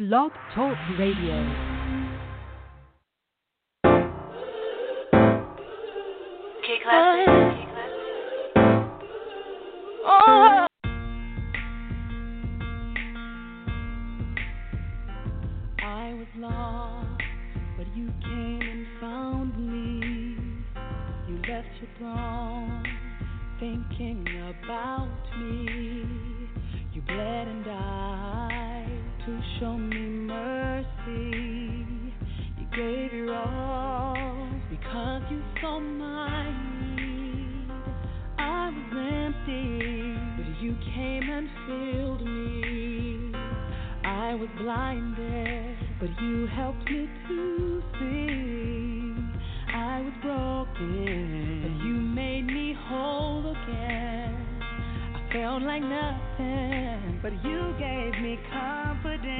Blog Talk Radio. Oh. I was lost, but you came and found me. You left your throne, thinking about me. You bled and died to show me mercy. You gave your all because you saw my need. I was empty, but you came and filled me. I was blinded, but you helped me to see. I was broken, but you made me whole again. Felt like nothing, but you gave me confidence.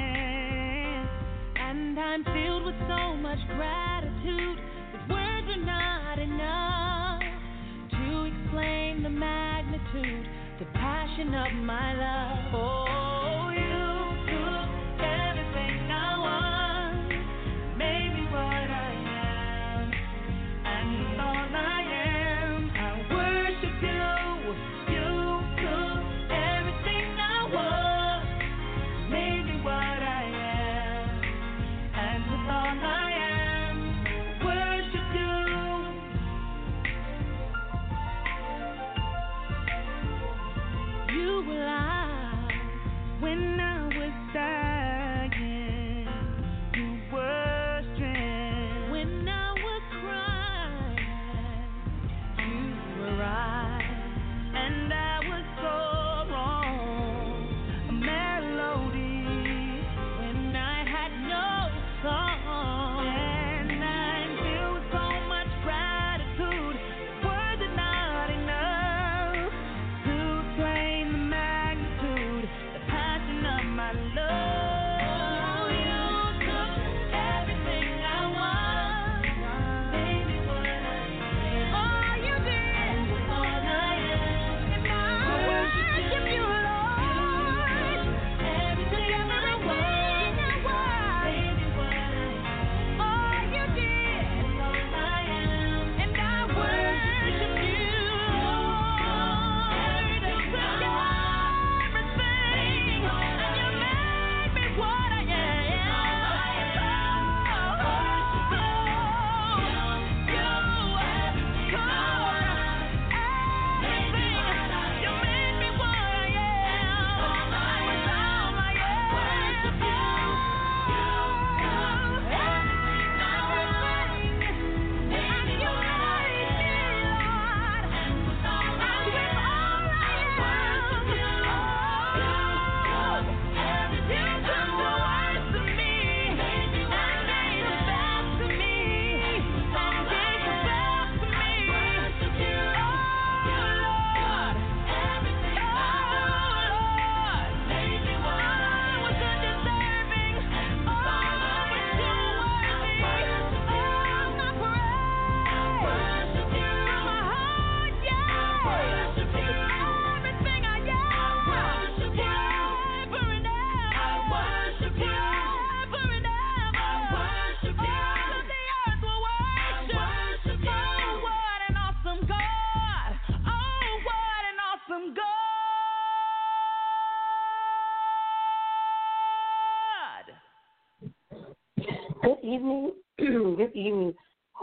And I'm filled with so much gratitude that words are not enough to explain the magnitude, the passion of my love. Oh,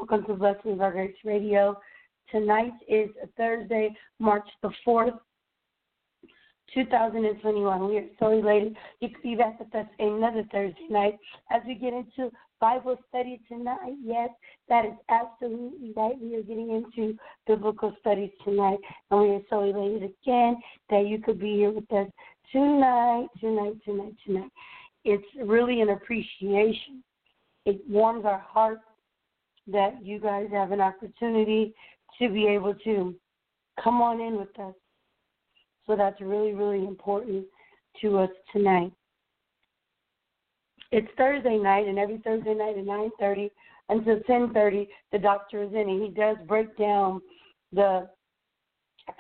Welcome to Blessings by Grace Radio. Tonight is Thursday, March the 4th, 2021. We are so elated you could be back with us another Thursday night as we get into Bible study tonight. Yes, that is absolutely right. We are getting into biblical studies tonight, and we are so elated again that you could be here with us tonight, tonight, tonight, tonight. it's really an appreciation. It warms our heart that you guys have an opportunity to be able to come on in with us. So that's really, really important to us tonight. It's Thursday night, and every Thursday night at 9:30 until 10:30, the doctor is in, and he does break down the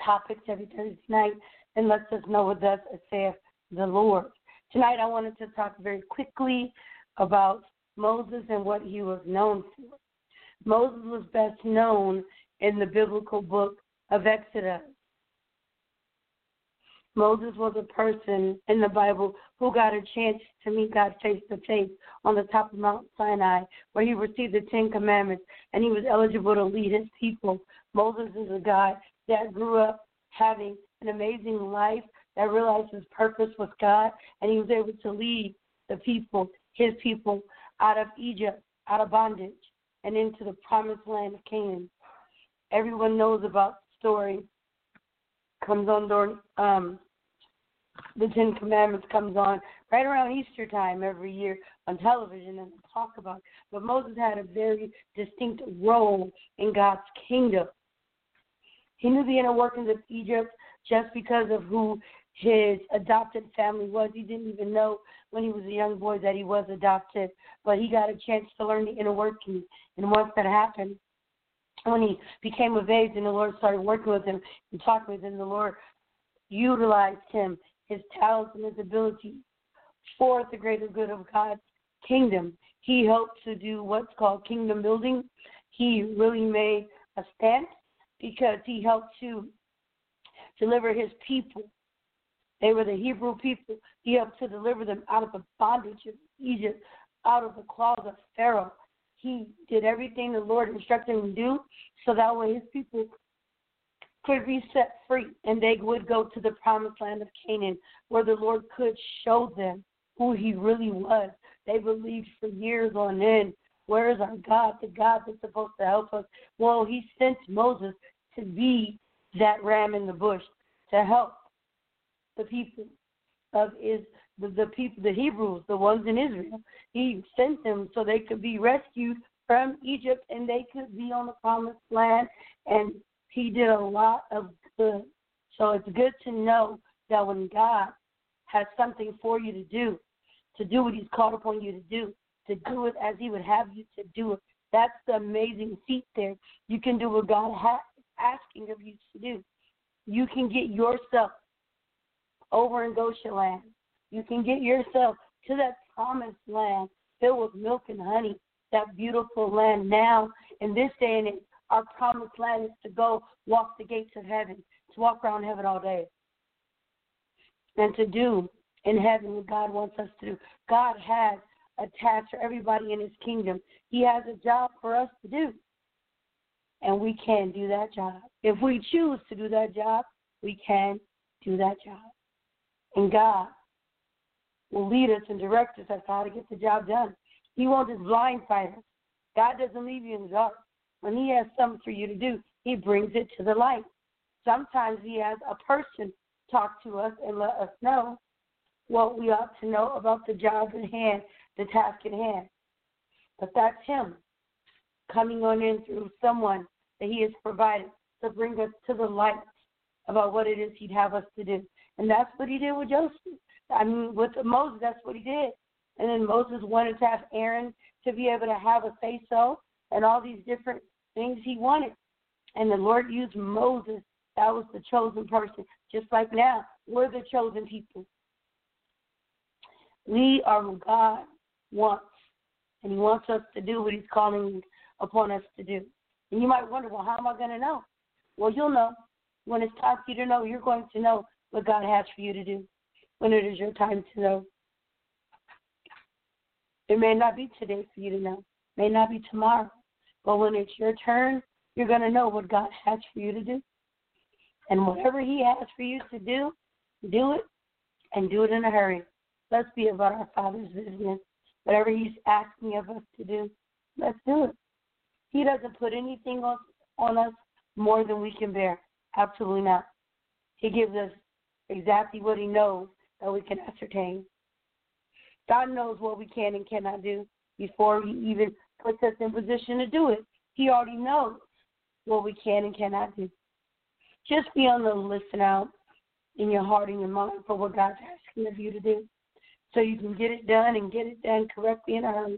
topics every Thursday night and lets us know what thus saith the Lord. Tonight, I wanted to talk very quickly about Moses and what he was known for. Moses was best known in the biblical book of Exodus. Moses was a person in the Bible who got a chance to meet God face to face on the top of Mount Sinai, where he received the Ten Commandments and he was eligible to lead his people. Moses is a guy that grew up having an amazing life, that realized his purpose was God, and he was able to lead the people, his people, out of Egypt, out of bondage, and into the promised land of Canaan. Everyone knows about the story. Comes on during um, the Ten Commandments comes on right around Easter time every year on television and talk about. It. But Moses had a very distinct role in God's kingdom. He knew the inner workings of Egypt just because of who his adopted family was. He didn't even know when he was a young boy that he was adopted, but he got a chance to learn the inner workings. And once that happened, when he became of age and the Lord started working with him and talking with him, the Lord utilized him, his talents and his abilities for the greater good of God's kingdom. He helped to do what's called kingdom building. He really made a stand because he helped to deliver his people. They were the Hebrew people. He helped to deliver them out of the bondage of Egypt, out of the claws of Pharaoh. He did everything the Lord instructed him to do so that way his people could be set free and they would go to the promised land of Canaan where the Lord could show them who he really was. They believed for years on end, where is our God, the God that's supposed to help us? Well, he sent Moses to be that ram in the bush to help the people of is the, the people the Hebrews, the ones in Israel. He sent them so they could be rescued from Egypt and they could be on the promised land and he did a lot of good. So it's good to know that when God has something for you to do, to do what he's called upon you to do, to do it as he would have you to do it. That's the amazing feat there. You can do what God has asking of you to do. You can get yourself over in Goshen land. You can get yourself to that promised land filled with milk and honey, that beautiful land now in this day and age. Our promised land is to go walk the gates of heaven, to walk around heaven all day, and to do in heaven what God wants us to do. God has a task for everybody in His kingdom. He has a job for us to do and we can do that job. If we choose to do that job, we can do that job. And God will lead us and direct us as to how to get the job done. He won't just blindside us. God doesn't leave you in the dark. When He has something for you to do, He brings it to the light. Sometimes He has a person talk to us and let us know what we ought to know about the job at hand, the task at hand. But that's Him coming on in through someone that He has provided to bring us to the light about what it is He'd have us to do. And that's what He did with Joseph. I mean, with Moses, that's what He did. And then Moses wanted to have Aaron to be able to have a say so and all these different things he wanted. And the Lord used Moses. That was the chosen person. Just like now, we're the chosen people. We are who God wants. And He wants us to do what He's calling upon us to do. And you might wonder, well, how am I going to know? Well, you'll know. When it's time for you to know, you're going to know what God has for you to do when it is your time to know. It may not be today for you to know, it may not be tomorrow, but when it's your turn, you're going to know what God has for you to do. And whatever He has for you to do, do it and do it in a hurry. Let's be about our Father's business. Whatever He's asking of us to do, let's do it. He doesn't put anything on, on us more than we can bear. Absolutely not. He gives us exactly what He knows that we can ascertain. God knows what we can and cannot do before He even puts us in position to do it. He already knows what we can and cannot do. Just be on the listen out in your heart and your mind for what God's asking of you to do so you can get it done and get it done correctly and early.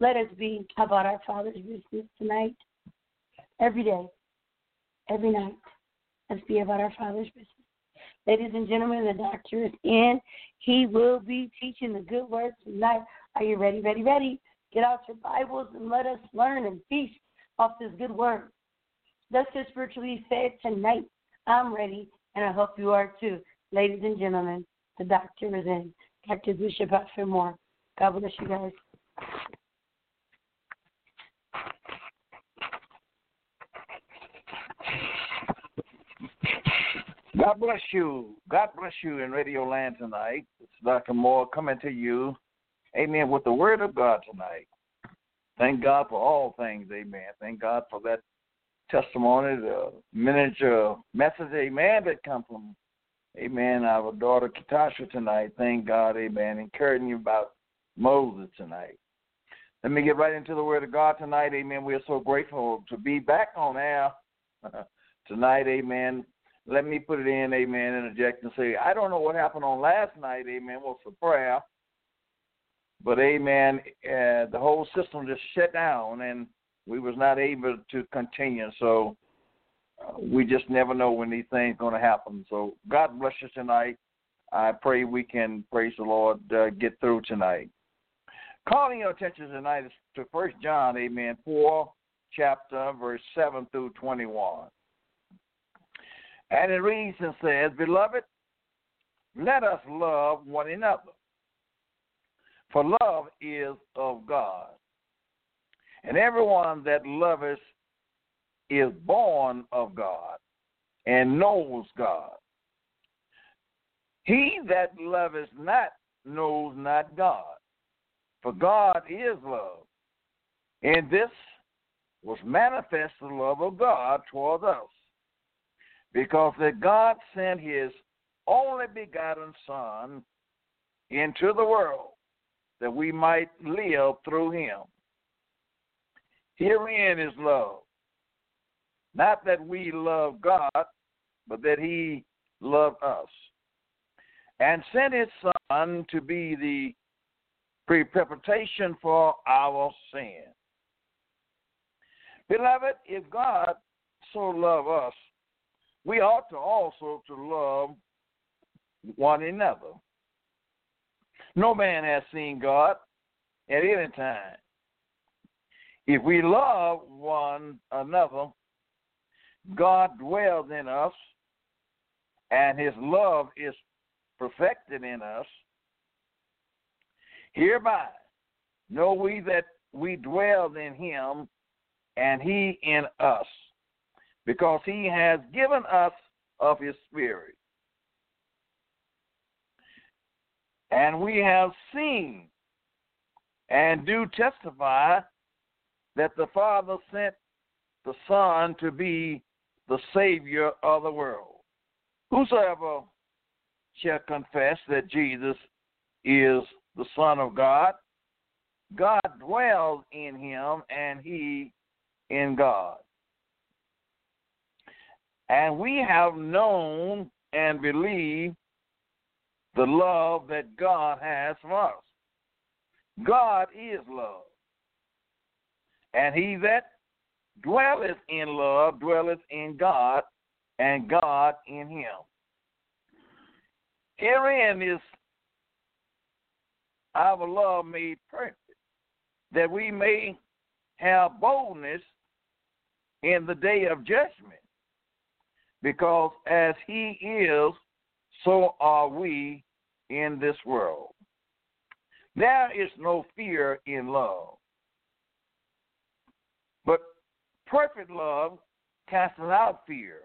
Let us be about our Father's business tonight, every day, every night. Let's be about our Father's business. Ladies and gentlemen, the doctor is in. He will be teaching the good word tonight. Are you ready, ready, ready? Get out your Bibles and let us learn and feast off this good word. Thus is spiritually said tonight. I'm ready, and I hope you are too. Ladies and gentlemen, the doctor is in. Dr. Bishop Moore. God bless you guys. God bless you. God bless you in Radio Land tonight. It's Dr. Moore coming to you, amen, with the word of God tonight. Thank God for all things, amen. Thank God for that testimony, the miniature message, amen, that come from, amen, our daughter Katasha tonight. Thank God, amen, encouraging you about Moses tonight. Let me get right into the word of God tonight, amen. We are so grateful to be back on air tonight, amen let me put it in, amen, interject and say, I don't know what happened on last night, amen, was for prayer. But amen, uh, the whole system just shut down and we was not able to continue. So uh, we just never know when these things going to happen. So God bless you tonight. I pray we can praise the Lord, uh, get through tonight. Calling your attention tonight is to First John, Amen, four chapter verse seven through twenty-one. And it reads and says, Beloved, let us love one another. For love is of God. And everyone that loveth is born of God and knows God. He that loveth not knows not God, for God is love. And this was manifest the love of God toward us because that God sent his only begotten Son into the world that we might live through him. Herein is love. Not that we love God, but that he loved us and sent his Son to be the preparation for our sin. Beloved, if God so loved us, we ought to also to love one another. No man has seen God at any time. If we love one another, God dwells in us, and his love is perfected in us. Hereby know we that we dwell in him, and he in us because he has given us of his spirit. And we have seen and do testify that the Father sent the Son to be the Savior of the world. Whosoever shall confess that Jesus is the Son of God, God dwells in him and he in God. And we have known and believed the love that God has for us. God is love. And he that dwelleth in love dwelleth in God, and God in him. Herein is our love made perfect, that we may have boldness in the day of judgment because as he is, so are we in this world. There is no fear in love. But perfect love casts out fear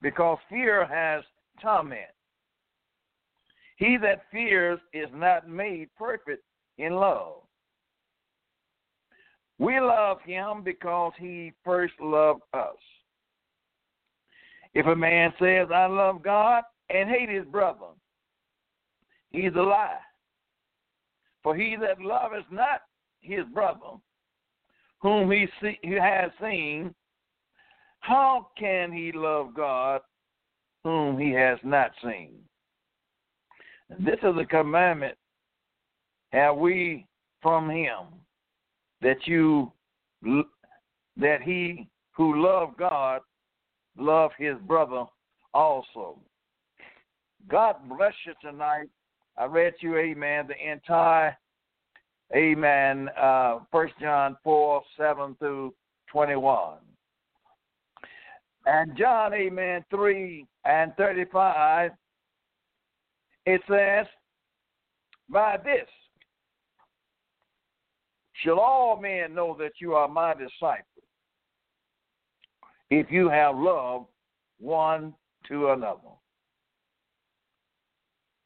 because fear has torment. He that fears is not made perfect in love. We love him because he first loved us. If a man says, I love God and hate his brother, he's a lie. For he that loveth not his brother, whom he, see, he has seen, how can he love God whom he has not seen? This is a commandment have we from him that you that he who love God love his brother also. God bless you tonight. I read to you, amen, the entire, amen, uh, 1 John 4, 7 through 21. And John, amen, 3 and 35, it says, By this shall all men know that you are my disciples, if you have love one to another.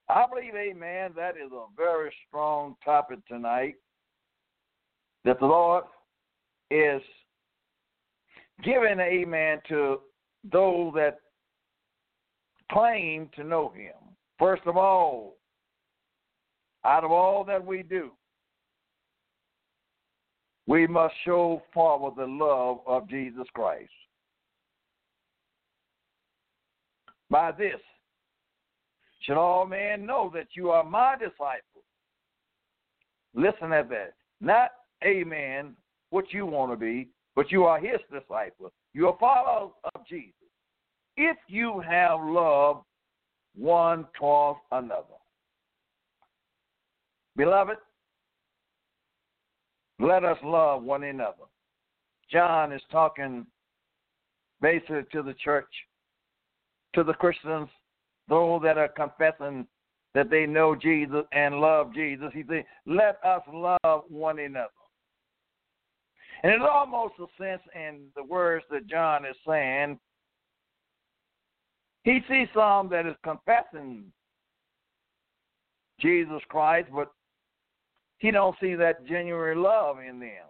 I believe, amen, that is a very strong topic tonight that the Lord is giving, amen, to those that claim to know Him. First of all, out of all that we do, we must show forward the love of Jesus Christ. By this, should all men know that you are my disciples. Listen at that. Not, amen, what you want to be, but you are his disciple. You are followers of Jesus. If you have love one towards another. Beloved, let us love one another. John is talking basically to the church, to the Christians those that are confessing that they know Jesus and love Jesus, he said, let us love one another. And it's almost a sense in the words that John is saying. He sees some that is confessing Jesus Christ, but he don't see that genuine love in them.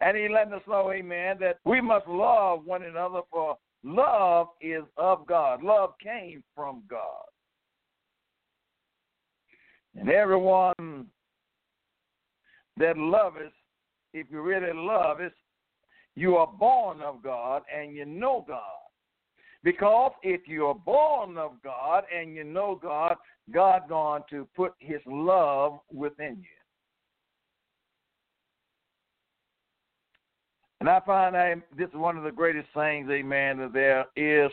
And he let us know, amen, that we must love one another for Love is of God. Love came from God. And everyone that loveth, if you really love it, you are born of God and you know God. Because if you are born of God and you know God, God going to put his love within you. And I find that this is one of the greatest things, amen, that there is.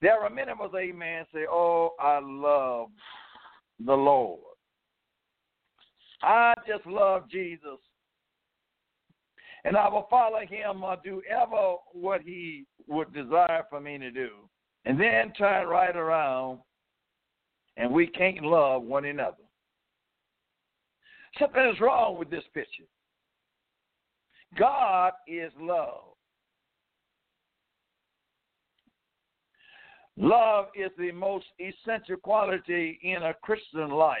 There are many of us, amen, say, Oh, I love the Lord. I just love Jesus. And I will follow him or do ever what he would desire for me to do. And then turn right around and we can't love one another. Something is wrong with this picture. God is love. Love is the most essential quality in a Christian life.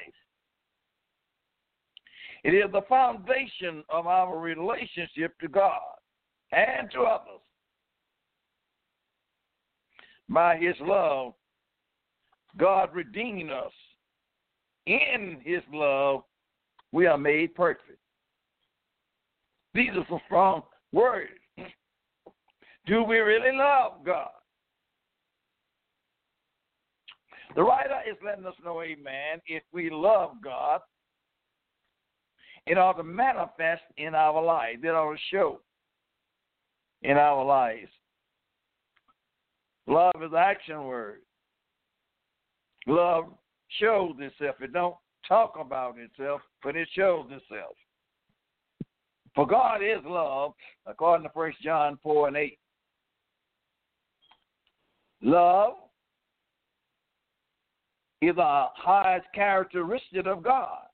It is the foundation of our relationship to God and to others. By His love, God redeemed us. In His love, we are made perfect. These are some strong words. Do we really love God? The writer is letting us know, amen, if we love God, it ought to manifest in our lives. It ought to show in our lives. Love is action word. Love shows itself. It don't talk about itself, but it shows itself. For God is love, according to 1 John 4 and 8. Love is the highest characteristic of God.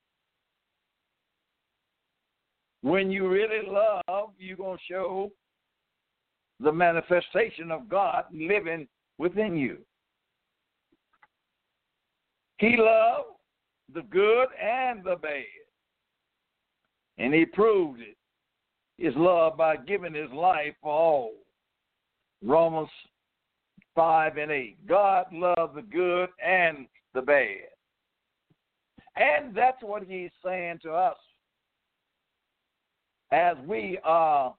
When you really love, you're going to show the manifestation of God living within you. He loved the good and the bad, and he proved it his love by giving his life for all. Romans 5 and 8. God loved the good and the bad. And that's what he's saying to us. As we are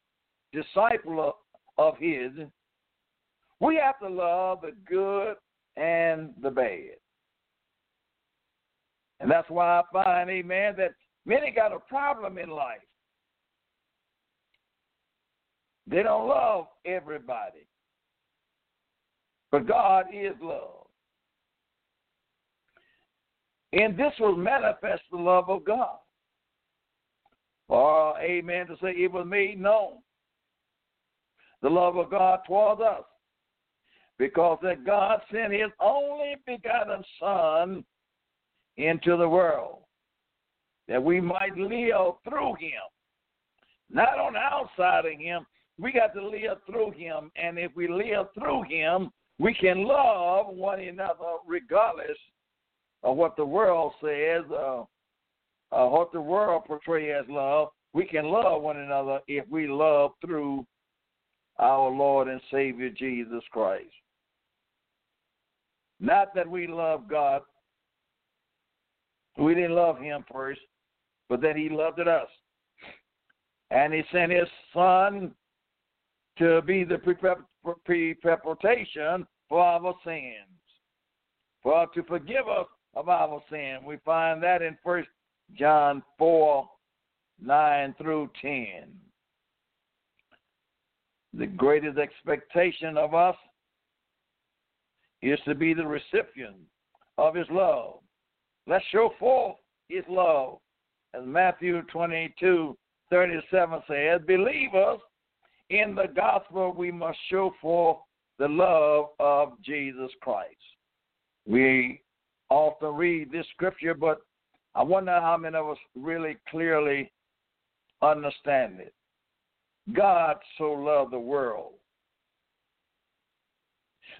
disciple of his, we have to love the good and the bad. And that's why I find, amen, that many got a problem in life. They don't love everybody. But God is love. And this will manifest the love of God. Or, amen, to say it was made known. The love of God towards us. Because that God sent his only begotten Son into the world that we might live through him. Not on the outside of him. We got to live through him. And if we live through him, we can love one another regardless of what the world says, uh, uh, what the world portrays as love. We can love one another if we love through our Lord and Savior Jesus Christ. Not that we love God, we didn't love Him first, but that He loved us. And He sent His Son to be the preparation for our sins, for to forgive us of our sin. We find that in First John four nine through ten. The greatest expectation of us is to be the recipient of His love. Let's show forth His love, as Matthew twenty two thirty seven says. Believers in the gospel, we must show forth the love of Jesus Christ. We often read this scripture, but I wonder how many of us really clearly understand it. God so loved the world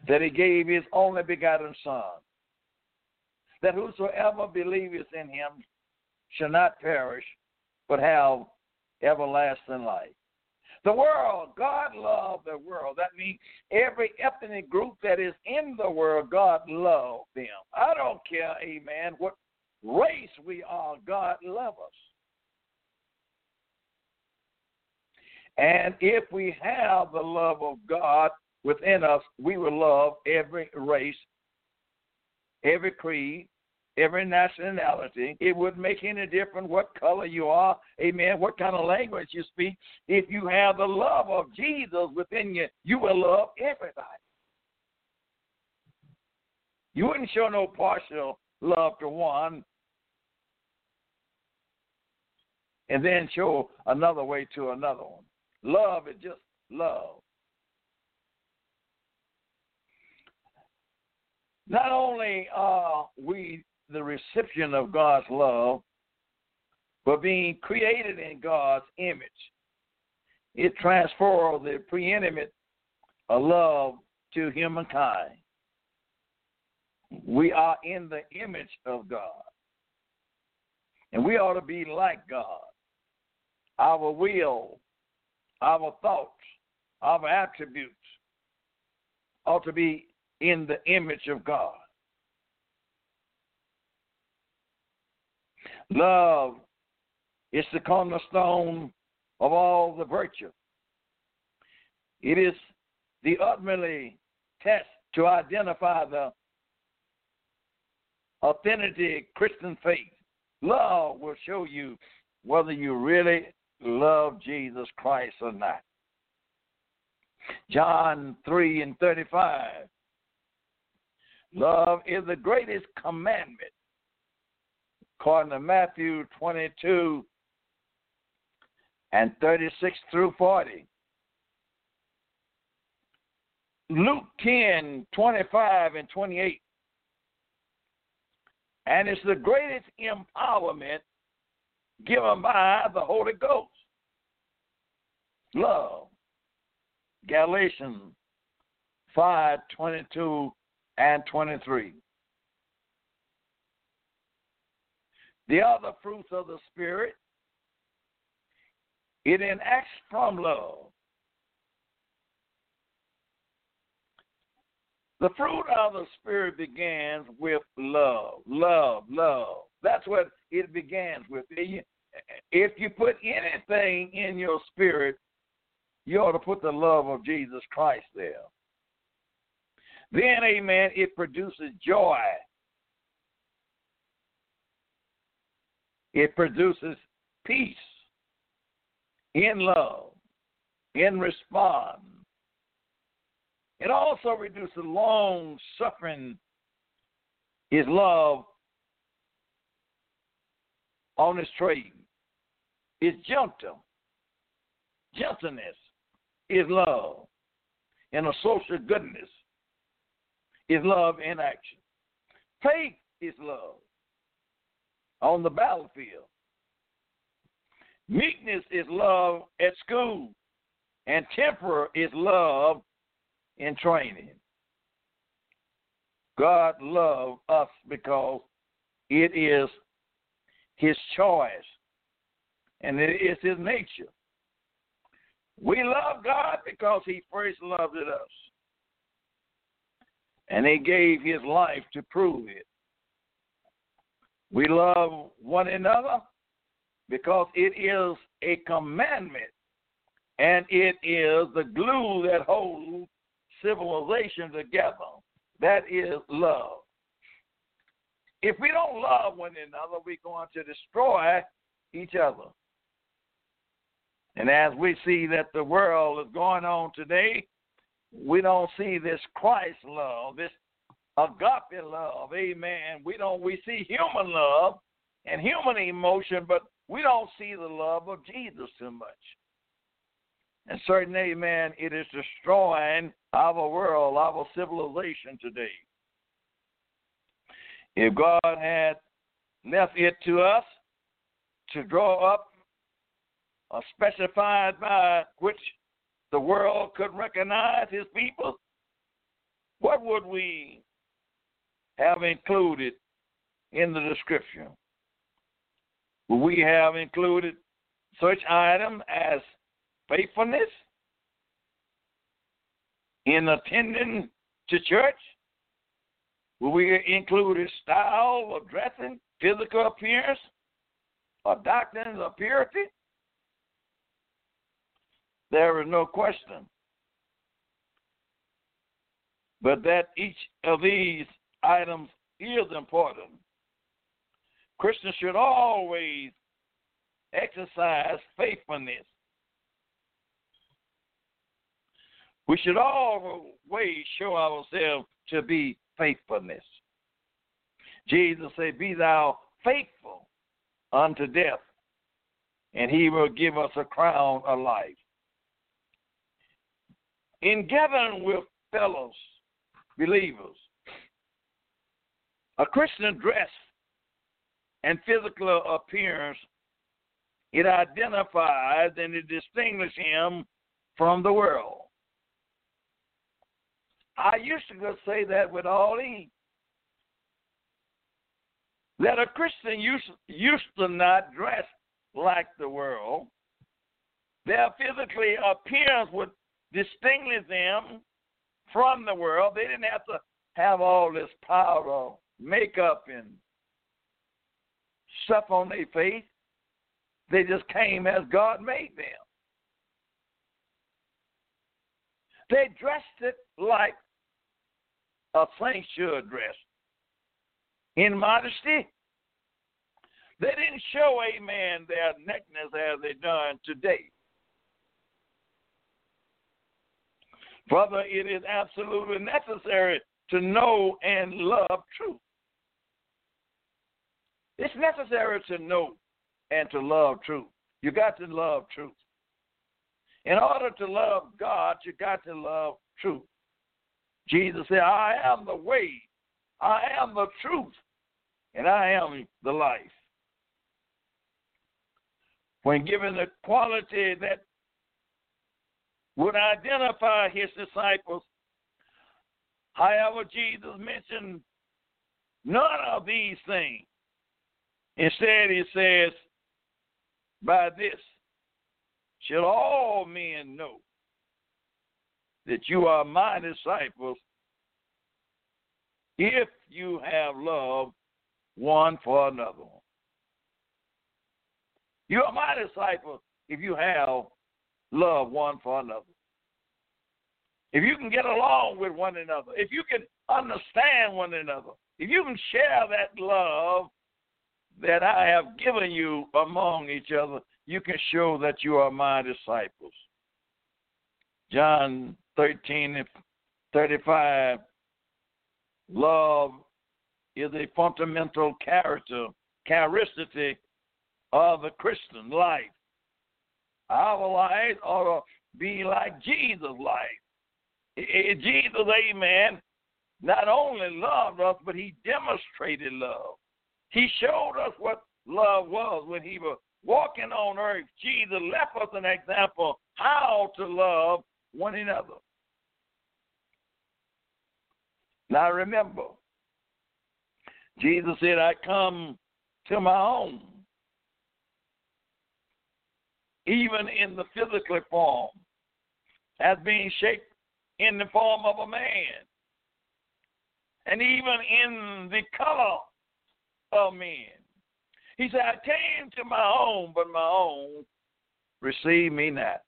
that he gave his only begotten Son, that whosoever believeth in him shall not perish, but have everlasting life. The world, God loved the world. That means every ethnic group that is in the world, God loved them. I don't care, amen, what race we are, God loves us. And if we have the love of God within us, we will love every race, every creed, every nationality. It wouldn't make any difference what color you are, amen, what kind of language you speak. If you have the love of Jesus within you, you will love everybody. You wouldn't show no partial love to one and then show another way to another one. Love is just love. Not only are we the reception of God's love, but being created in God's image. It transfers the preeminent love to humankind. We are in the image of God. And we ought to be like God. Our will, our thoughts, our attributes ought to be in the image of God. Love is the cornerstone of all the virtue. It is the ultimately test to identify the authentic Christian faith. Love will show you whether you really love Jesus Christ or not. John 3 and 35. Love is the greatest commandment according to Matthew 22 and 36 through 40. Luke 10, 25 and 28. And it's the greatest empowerment given by the Holy Ghost. Love. Galatians 5, 22 and 23. The other fruits of the Spirit, it enacts from love. The fruit of the Spirit begins with love, love, love, That's what it begins with. If you put anything in your spirit, you ought to put the love of Jesus Christ there. Then, amen, it produces joy. It produces peace in love, in response. It also reduces long suffering, is love on its trade. It's gentle. Gentleness is love. And a social goodness is love in action. Faith is love on the battlefield. Meekness is love at school, and temper is love in training. God loved us because it is His choice and it is His nature. We love God because He first loved us. And He gave His life to prove it. We love one another because it is a commandment and it is the glue that holds civilization together. That is love. If we don't love one another, we're going to destroy each other. And as we see that the world is going on today, we don't see this Christ love, this agape love. Amen. We don't we see human love and human emotion, but we don't see the love of Jesus too much. And certainly, amen, it is destroying our world, our civilization today. If God had left it to us to draw up a specified by which the world could recognize his people, what would we have included in the description? We have included such items as faithfulness in attending to church? We include a style of dressing, physical appearance, or doctrines of purity? There is no question. But that each of these items is important. Christians should always exercise faithfulness We should always show ourselves to be faithfulness. Jesus said, Be thou faithful unto death, and he will give us a crown of life. In gathering with fellows, believers, a Christian dress and physical appearance, it identifies and it distinguishes him from the world. I used to say that with all ease. That a Christian used, used to not dress like the world. Their physically appearance would distinguish them from the world. They didn't have to have all this powder, makeup, and stuff on their face. They just came as God made them. They dressed it like a saint should dress in modesty. They didn't show, amen, their nakedness as they done today. Brother, it is absolutely necessary to know and love truth. It's necessary to know and to love truth. You got to love truth. In order to love God, you got to love truth. Jesus said, I am the way, I am the truth, and I am the life. When given the quality that would identify his disciples, however, Jesus mentioned none of these things. Instead, he says, By this shall all men know that you are my disciples if you have love one for another. You are my disciple if you have love one for another. If you can get along with one another, if you can understand one another, if you can share that love that I have given you among each other, you can show that you are my disciples. John 13 and 35 Love is a fundamental character, characteristic of the Christian life. Our lives ought to be like Jesus' life. Jesus, amen, not only loved us, but he demonstrated love. He showed us what love was when he was walking on earth. Jesus left us an example how to love one another. Now remember, Jesus said, I come to my own, even in the physical form, as being shaped in the form of a man, and even in the color of men. He said, I came to my own, but my own received me not.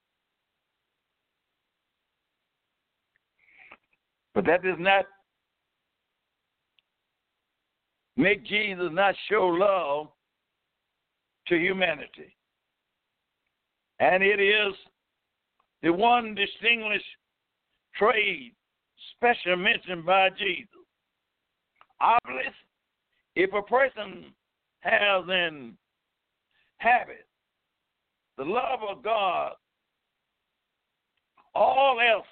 But that does not make Jesus not show love to humanity. And it is the one distinguished trade special mentioned by Jesus. Obviously, if a person has an habit, the love of God, all else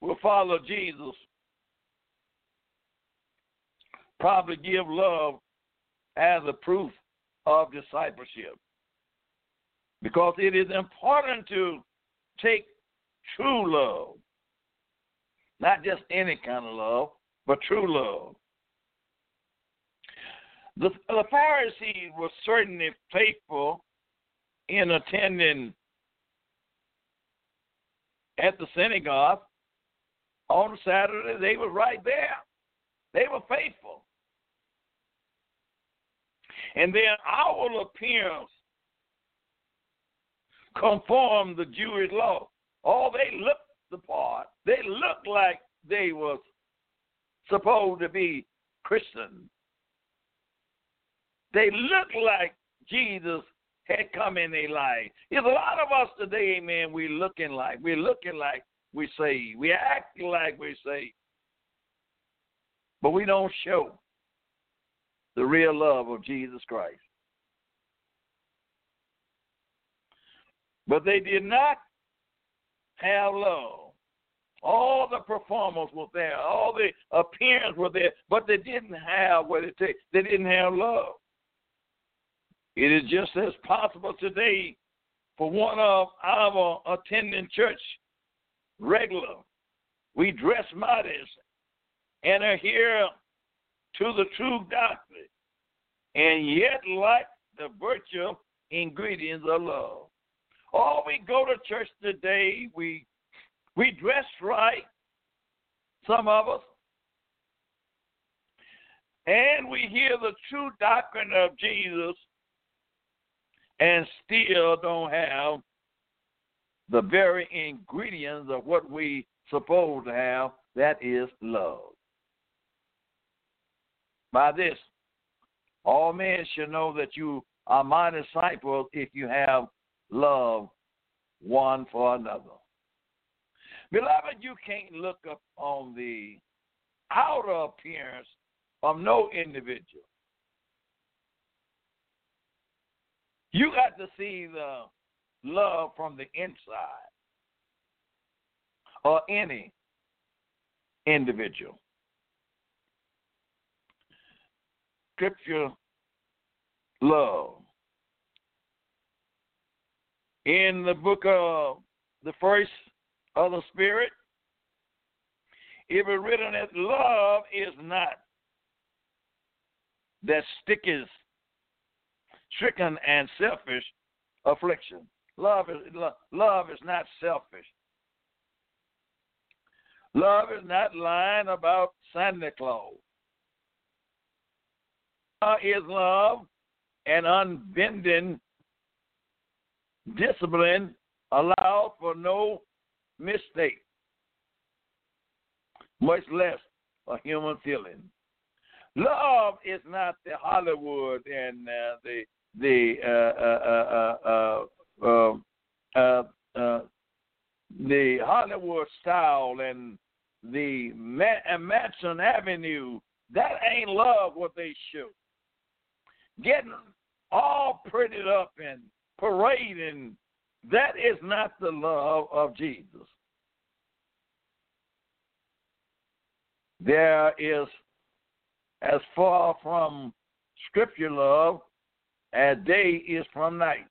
will follow Jesus probably give love as a proof of discipleship. Because it is important to take true love, not just any kind of love, but true love. The, the Pharisees were certainly faithful in attending at the synagogue on Saturday. They were right there. They were faithful. And then our appearance conformed the Jewish law. Oh, they looked the part. They looked like they was supposed to be Christian. They look like Jesus had come in their life. There's a lot of us today, man, we looking like, we're looking like we say, we acting like we saved. but we don't show the real love of Jesus Christ. But they did not have love. All the performance was there, all the appearance was there, but they didn't have what it takes. They didn't have love. It is just as possible today for one of our attending church regular. We dress modest and are here to the true doctrine, and yet lack the virtue ingredients of love. Oh, we go to church today, we we dress right, some of us, and we hear the true doctrine of Jesus and still don't have the very ingredients of what we supposed to have, that is love. By this, all men should know that you are my disciples if you have love one for another. Beloved, you can't look up on the outer appearance of no individual. You got to see the love from the inside or any individual. scripture love. In the book of the first of the Spirit, it was written that love is not that sticketh, stricken and selfish affliction. Love is love is not selfish. Love is not lying about Santa Claus. There is love and unbending discipline allowed for no mistake, much less a human feeling. Love is not the Hollywood and uh, the the uh, uh, uh, uh the Hollywood style and the Madison Avenue. That ain't love what they show. Getting all prettied up and parading, that is not the love of Jesus. There is as far from scripture love as day is from night.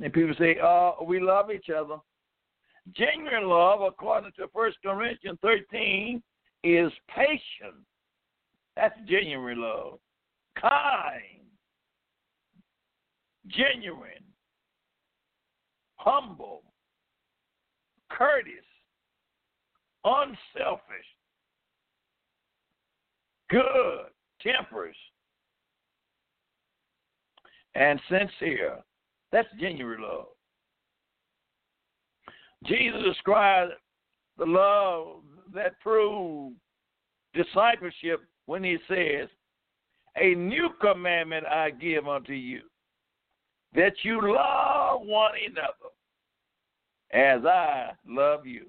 And people say, oh, we love each other. Genuine love, according to 1 Corinthians 13, is patient. That's genuine love. Kind. Genuine. Humble. Courteous. Unselfish. Good. Temperance. And sincere. That's genuine love. Jesus described the love that proved discipleship when he says, A new commandment I give unto you, that you love one another as I love you.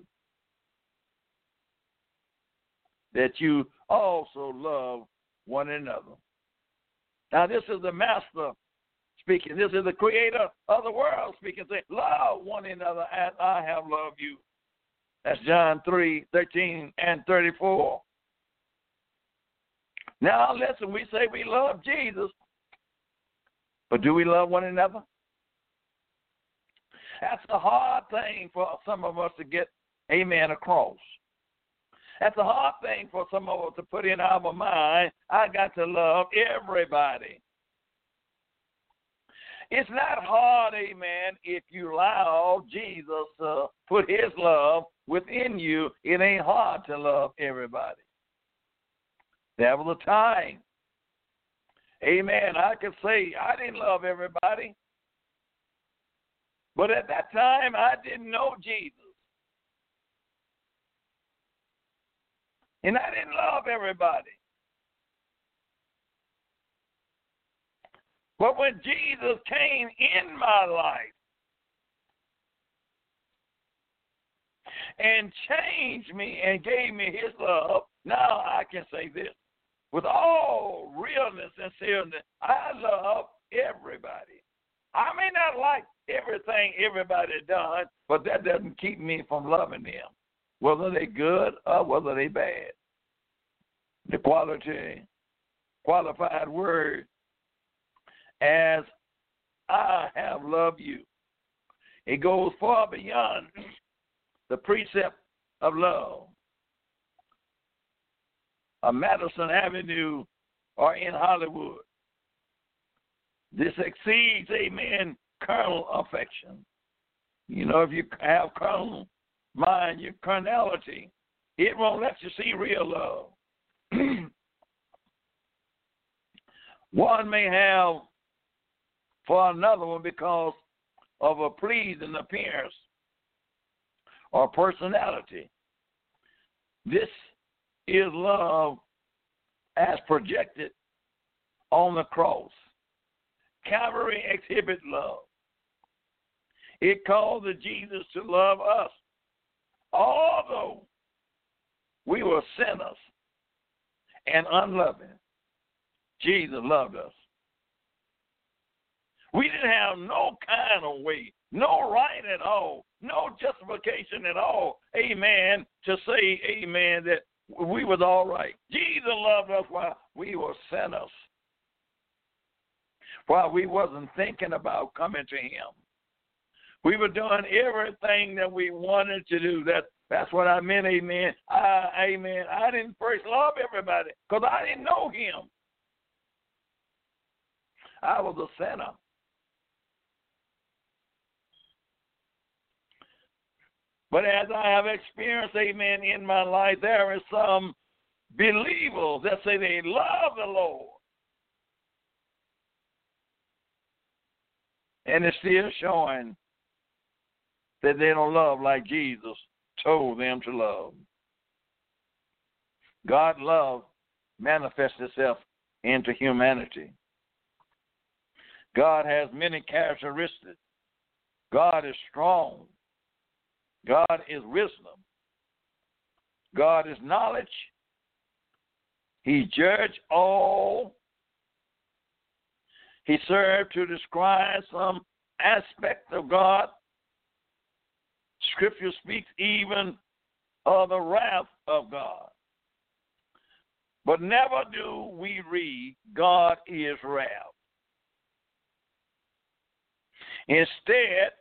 That you also love one another. Now, this is the master speaking. This is the creator of the world speaking, saying, Love one another as I have loved you. That's John 3 13 and 34. Now, listen, we say we love Jesus, but do we love one another? That's a hard thing for some of us to get, amen, across. That's a hard thing for some of us to put in our mind. I got to love everybody. It's not hard, amen, if you allow Jesus to put his love within you. It ain't hard to love everybody. There was a time, amen, I could say I didn't love everybody. But at that time, I didn't know Jesus. And I didn't love everybody. But when Jesus came in my life and changed me and gave me his love, now I can say this. With all realness and sincerity, I love everybody. I may not like everything everybody done, but that doesn't keep me from loving them, whether they're good or whether they're bad. The quality, qualified word as I have loved you. It goes far beyond the precept of love. A Madison Avenue or in Hollywood. This exceeds, amen, carnal affection. You know, if you have carnal mind, your carnality, it won't let you see real love. One may have for another one because of a pleasing appearance or personality. This is love as projected on the cross. Calvary exhibit love. It called the Jesus to love us, although we were sinners and unloving. Jesus loved us. We didn't have no kind of way, no right at all, no justification at all, amen, to say, amen, that we was all right. Jesus loved us while we were sinners, while we wasn't thinking about coming to him. We were doing everything that we wanted to do. That that's what I meant, amen. I, amen. I didn't first love everybody because I didn't know him. I was a sinner. But as I have experienced, amen, in my life, there are some believers that say they love the Lord. And it's still showing that they don't love like Jesus told them to love. God love manifests itself into humanity. God has many characteristics. God is strong. God is wisdom. God is knowledge. He judged all. He served to describe some aspect of God. Scripture speaks even of the wrath of God. But never do we read God is wrath. Instead,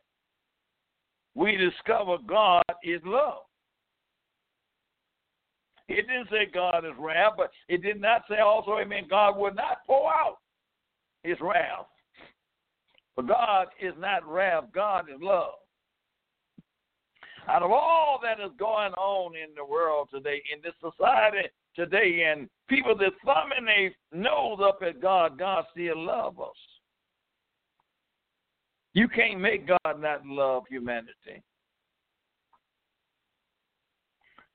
we discover God is love. It didn't say God is wrath, but it did not say also, amen, God would not pour out his wrath. But God is not wrath, God is love. Out of all that is going on in the world today, in this society today, and people that thumbing their nose up at God, God still loves us. You can't make God not love humanity.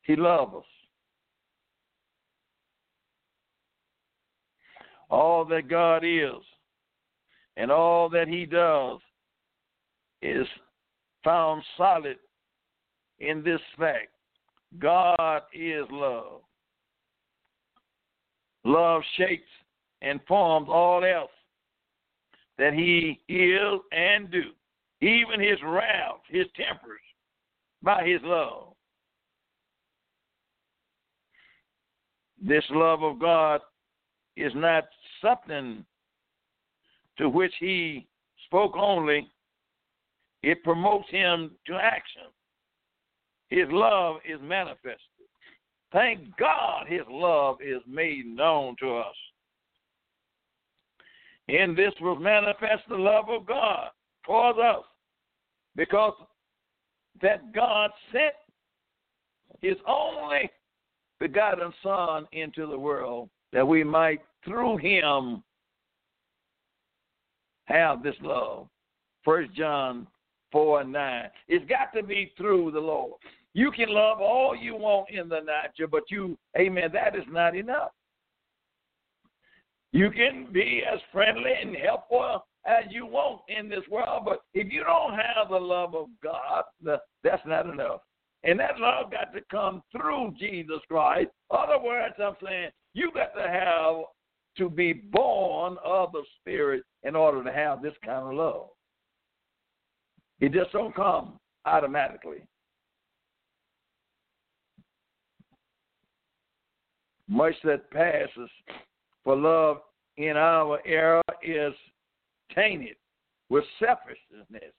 He loves us. All that God is and all that He does is found solid in this fact God is love. Love shapes and forms all else that he is and do, even his wrath, his tempers, by his love. This love of God is not something to which he spoke only, it promotes him to action. His love is manifested. Thank God his love is made known to us. In this was manifest the love of God towards us, because that God sent his only begotten Son into the world that we might through him have this love. First John four and nine. It's got to be through the Lord. You can love all you want in the natural, but you, amen, that is not enough. You can be as friendly and helpful as you want in this world, but if you don't have the love of God, that's not enough. And that love got to come through Jesus Christ. Other words, I'm saying you got to have to be born of the Spirit in order to have this kind of love. It just don't come automatically. Much that passes for love in our era is tainted with selfishness.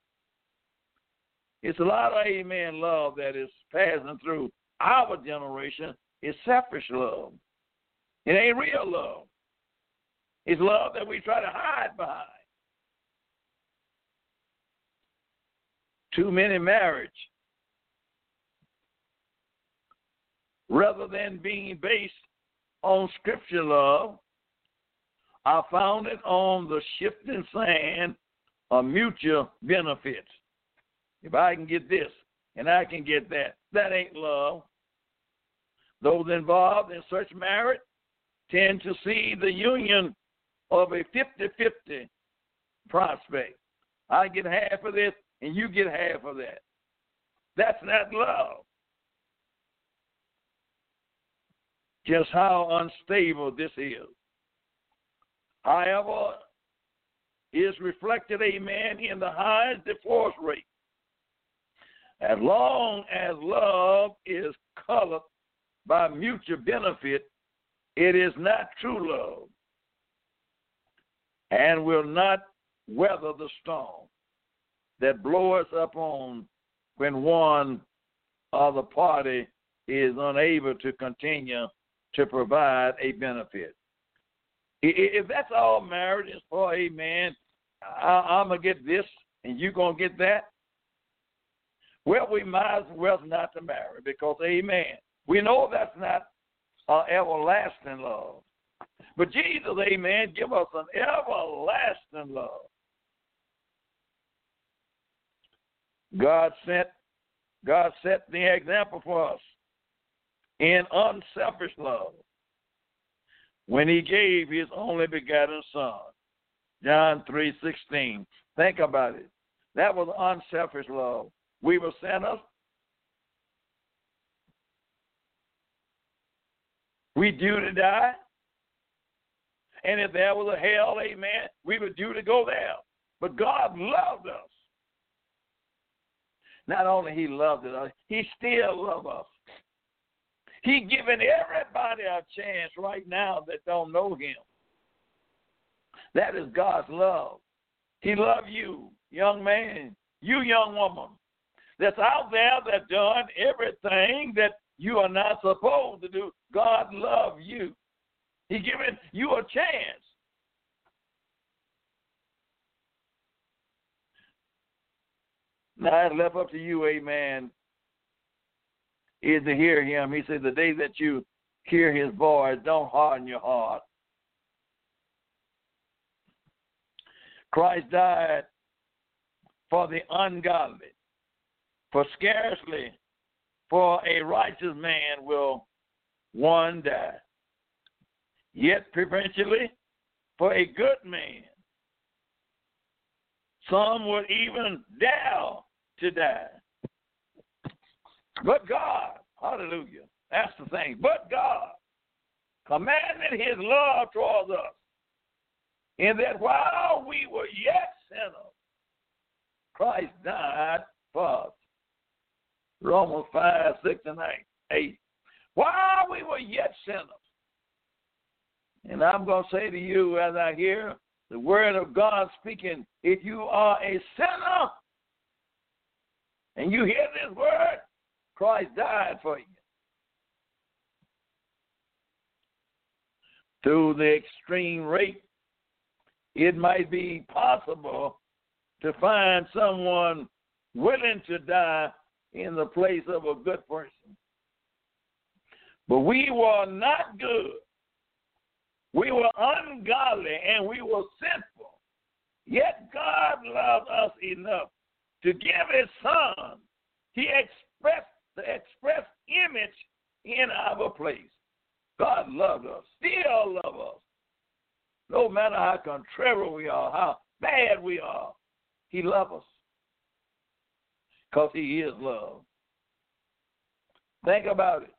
It's a lot of amen love that is passing through our generation. It's selfish love. It ain't real love. It's love that we try to hide behind. Too many marriage rather than being based on scripture love are founded on the shifting sand of mutual benefits. If I can get this and I can get that, that ain't love. Those involved in such marriage tend to see the union of a 50 50 prospect. I get half of this and you get half of that. That's not love. Just how unstable this is. However, is reflected, amen, in the highest divorce rate. As long as love is colored by mutual benefit, it is not true love and will not weather the storm that blows up on when one of the party is unable to continue to provide a benefit. If that's all marriage is for, amen, I, am going to get this and you're going to get that, well, we might as well not to marry because, amen, we know that's not uh, everlasting love. But Jesus, amen, give us an everlasting love. God sent God set the example for us in unselfish love when he gave his only begotten son. John 3:16. Think about it. That was unselfish love. We were sinners. We due to die. And if there was a hell, amen, we were due to go there. But God loved us. Not only he loved us, he still loves us. He giving everybody a chance right now that don't know him. That is God's love. He loves you, young man, you young woman, that's out there that done everything that you are not supposed to do. God loves you. He giving you a chance. Now it's left up to you, amen, is to hear him. He said, the day that you hear his voice, don't harden your heart. Christ died for the ungodly, for scarcely for a righteous man will one die. Yet provincially, for a good man, some would even dare to die. But God, hallelujah, that's the thing. But God commanded his love towards us, in that while we were yet sinners, Christ died for us. Romans 5, 6, and 8. 8. While we were yet sinners, and I'm going to say to you as I hear the word of God speaking, if you are a sinner and you hear this word, Christ died for you. Through the extreme rate, it might be possible to find someone willing to die in the place of a good person. But we were not good. We were ungodly and we were sinful. Yet God loved us enough to give his son. He expressed the express image in our place. God loved us, still loves us. No matter how contrary we are, how bad we are, he loves us because he is love. Think about it.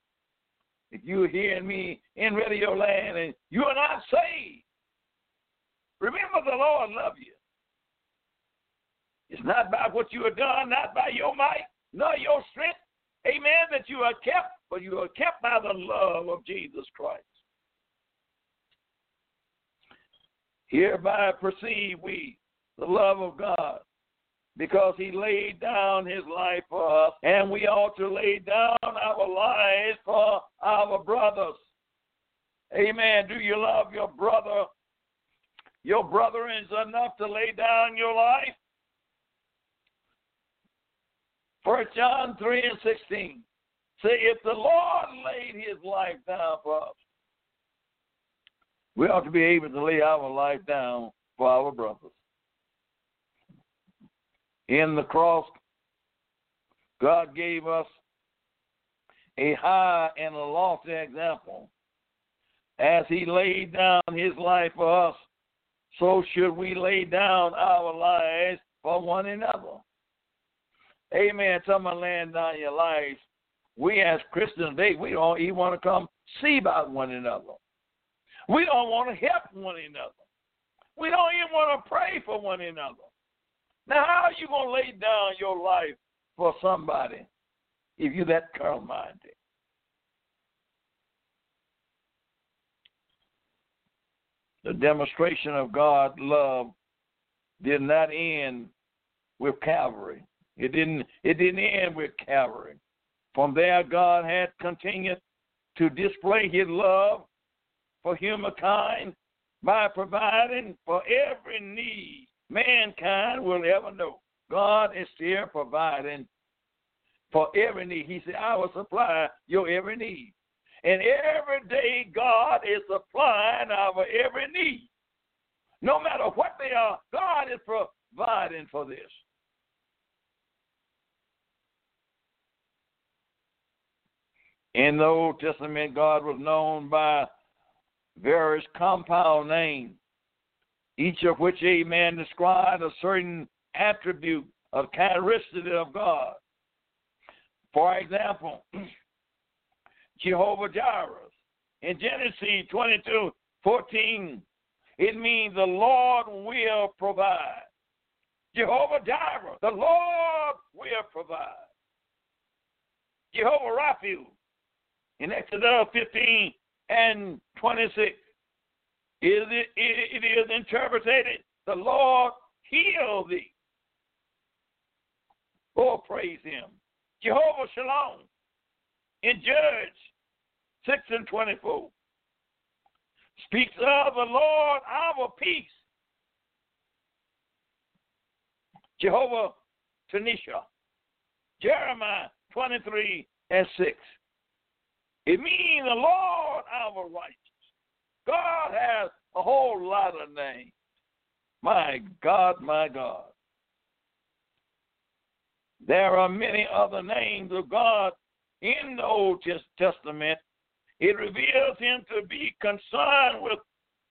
If you're hearing me in radio land and you're not saved, remember the Lord loves you. It's not by what you have done, not by your might, nor your strength, amen, that you are kept, but you are kept by the love of Jesus Christ. Hereby perceive we the love of God because he laid down his life for us, and we ought to lay down our lives for our brothers. Amen. Do you love your brother? Your brother is enough to lay down your life? First John 3 and 16. Say, if the Lord laid his life down for us, we ought to be able to lay our life down for our brothers in the cross, God gave us a high and a lofty example. As He laid down His life for us, so should we lay down our lives for one another. Amen. Someone laying down your life. We as Christians today, we don't even want to come see about one another. We don't want to help one another. We don't even want to pray for one another. Now, how are you going to lay down your life for somebody if you're that carnal minded? The demonstration of God's love did not end with Calvary. It didn't it didn't end with Calvary. From there God had continued to display his love for humankind by providing for every need mankind will ever know. God is still providing for every need. He said, I will supply your every need. And every day, God is supplying our every need. No matter what they are, God is providing for this. In the Old Testament, God was known by various compound names, each of which, amen, described a certain attribute of characteristic of God. For example, Jehovah Jireh. In Genesis 22 14, it means the Lord will provide. Jehovah Jireh, the Lord will provide. Jehovah Rapha, in Exodus 15 and 26, it, it, it is interpreted, the Lord heal thee. Oh, praise him. Jehovah Shalom, in Judge 6 and 24, speaks of the Lord our peace. Jehovah Tanisha, Jeremiah 23 and 6. It means the Lord our righteous. God has a whole lot of names. My God, my God. There are many other names of God in the Old Testament. It reveals him to be concerned with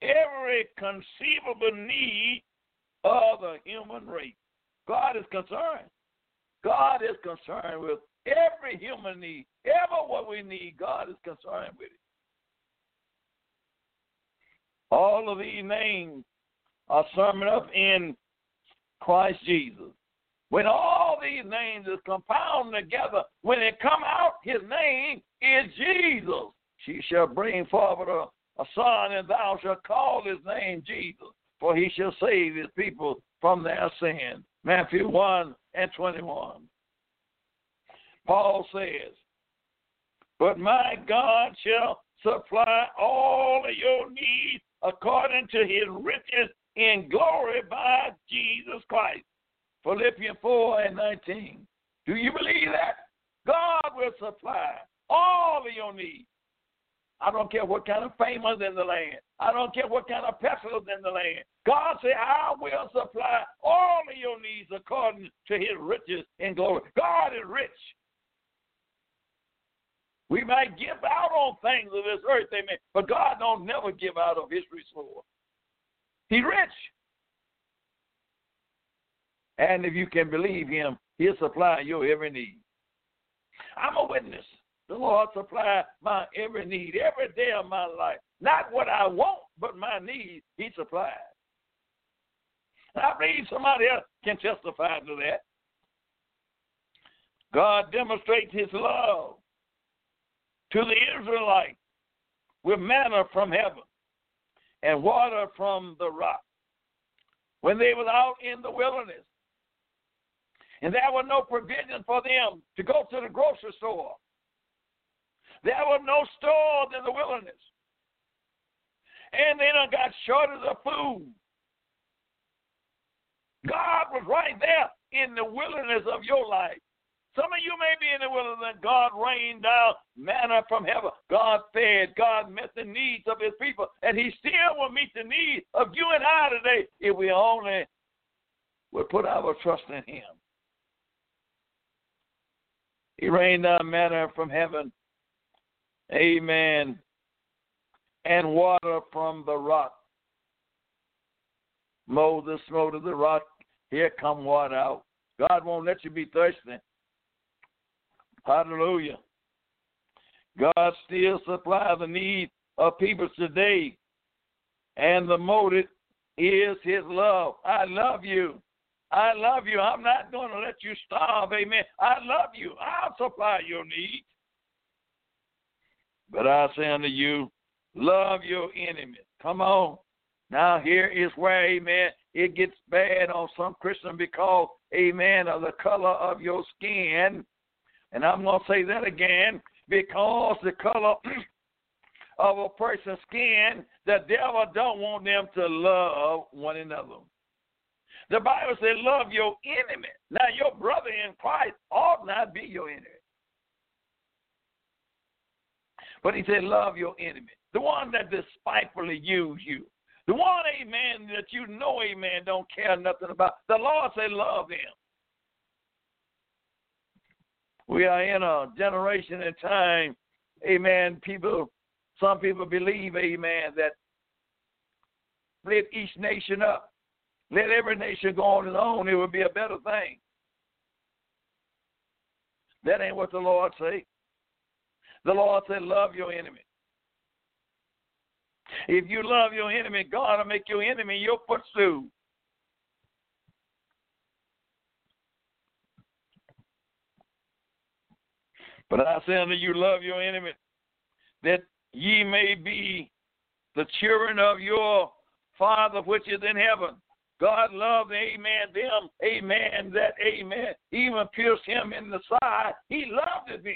every conceivable need of the human race. God is concerned. God is concerned with every human need. Ever what we need, God is concerned with it. All of these names are summed up in Christ Jesus. When all these names is compounded together, when it come out, his name is Jesus. She shall bring forward a, a son, and thou shalt call his name Jesus, for he shall save his people from their sin. Matthew 1 and 21. Paul says, But my God shall supply all of your needs according to his riches in glory by Jesus Christ. Philippians 4 and 19. Do you believe that? God will supply all of your needs. I don't care what kind of fame is in the land. I don't care what kind of pestilence in the land. God said, I will supply all of your needs according to his riches in glory. God is rich. We might give out on things of this earth, amen, but God don't never give out of his resource. He's rich. And if you can believe him, he'll supply your every need. I'm a witness. The Lord supply my every need every day of my life. Not what I want, but my need, He supplies. I believe somebody else can testify to that. God demonstrates His love to the Israelites with manna from heaven and water from the rock when they were out in the wilderness. And there was no provision for them to go to the grocery store there were no stores in the wilderness. And they done got shortage of the food. God was right there in the wilderness of your life. Some of you may be in the wilderness. God rained down manna from heaven. God fed. God met the needs of his people. And he still will meet the needs of you and I today if we only would put our trust in him. He rained down manna from heaven Amen. And water from the rock. Moses smote of the rock. Here come water out. God won't let you be thirsty. Hallelujah. God still supplies the need of people today. And the motive is his love. I love you. I love you. I'm not going to let you starve. Amen. I love you. I'll supply your needs. But I say unto you, love your enemies. Come on. Now here is where, amen, it gets bad on some Christian because, amen, of the color of your skin. And I'm going to say that again because the color of a person's skin, the devil don't want them to love one another. The Bible says, love your enemy. Now, your brother in Christ ought not be your enemy. But he said, Love your enemy. The one that despitefully use you. The one, amen, that you know, amen, don't care nothing about. The Lord said, Love him. We are in a generation and time amen, people, some people believe, amen, that split each nation up. Let every nation go on its own. It would be a better thing. That ain't what the Lord say. The Lord said, love your enemy. If you love your enemy, God will make your enemy your footstool. But I say unto you, love your enemy, that ye may be the children of your Father which is in heaven. God loved, amen, them, amen, that, amen, even pierced him in the side. He loved them.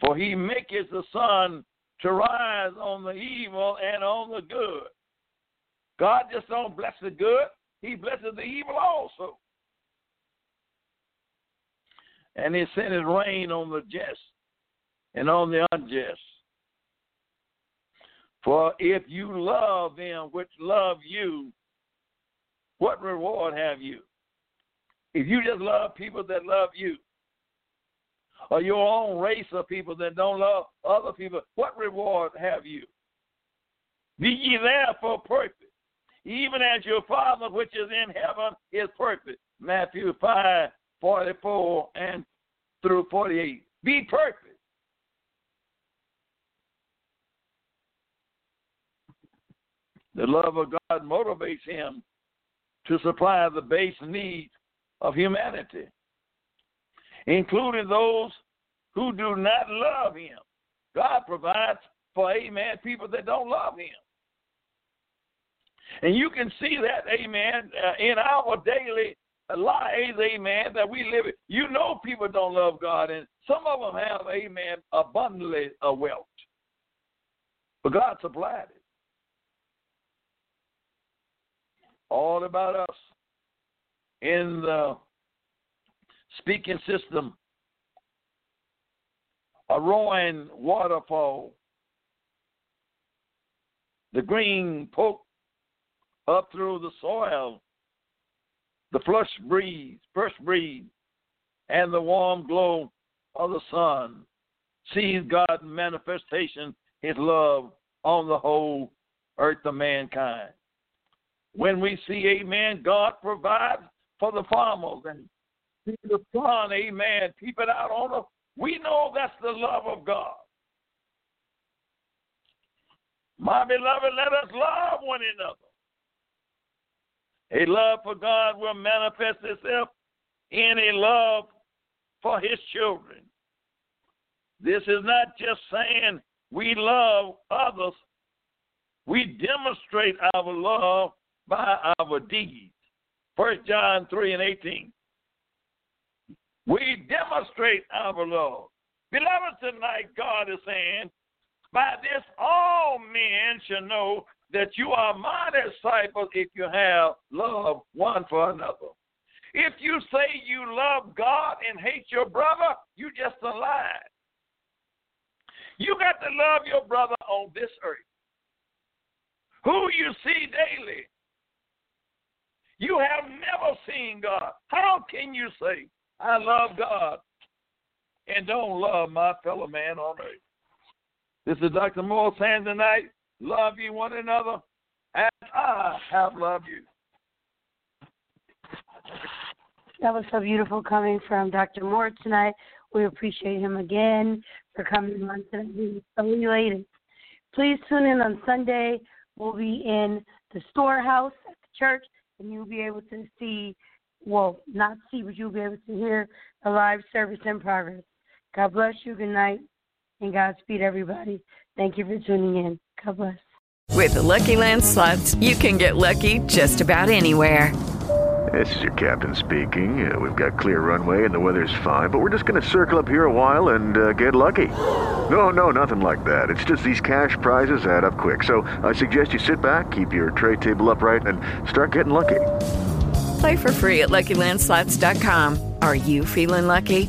For he maketh the sun to rise on the evil and on the good. God just don't bless the good, he blesses the evil also. And he sent his rain on the just and on the unjust. For if you love them which love you, what reward have you? If you just love people that love you, or your own race of people that don't love other people, what reward have you? Be ye therefore perfect, even as your Father which is in heaven is perfect. Matthew 5 44 and through 48. Be perfect. The love of God motivates him to supply the base needs of humanity, including those who do not love him. God provides for, amen, people that don't love him. And you can see that, amen, uh, in our daily lives, amen, that we live in. You know people don't love God, and some of them have, amen, abundantly of wealth. But God supplied it. all about us in the speaking system, a roaring waterfall, the green poke up through the soil, the flush breeze, first breeze, and the warm glow of the sun sees God's manifestation, His love on the whole earth of mankind. When we see, amen, God provides for the farmers and the sun, amen, keep it out on us, we know that's the love of God. My beloved, let us love one another. A love for God will manifest itself in a love for his children. This is not just saying we love others, we demonstrate our love by our deeds. First John 3 and 18. We demonstrate our love. Beloved, tonight God is saying, by this all men shall know that you are my disciples if you have love one for another. If you say you love God and hate your brother, you just a lie. You got to love your brother on this earth. Who you see daily, you have never seen God. How can you say, I love God and don't love my fellow man on earth? This is Dr. Moore saying tonight, love you one another as I have loved you. That was so beautiful coming from Dr. Moore tonight. We appreciate him again for coming on tonight. We so elated. Please tune in on Sunday. We'll be in the storehouse at the church and you'll be able to see, well, not see, but you'll be able to hear the live service in progress. God bless you. Good night. And Godspeed, everybody. Thank you for tuning in. God bless. With the Lucky Land slots, you can get lucky just about anywhere. This is your captain speaking. Uh, we've got clear runway and the weather's fine, but we're just going to circle up here a while and uh, get lucky. No, no, nothing like that. It's just these cash prizes add up quick. So I suggest you sit back, keep your tray table upright, and start getting lucky. Play for free at LuckyLandSlots.com. Are you feeling lucky?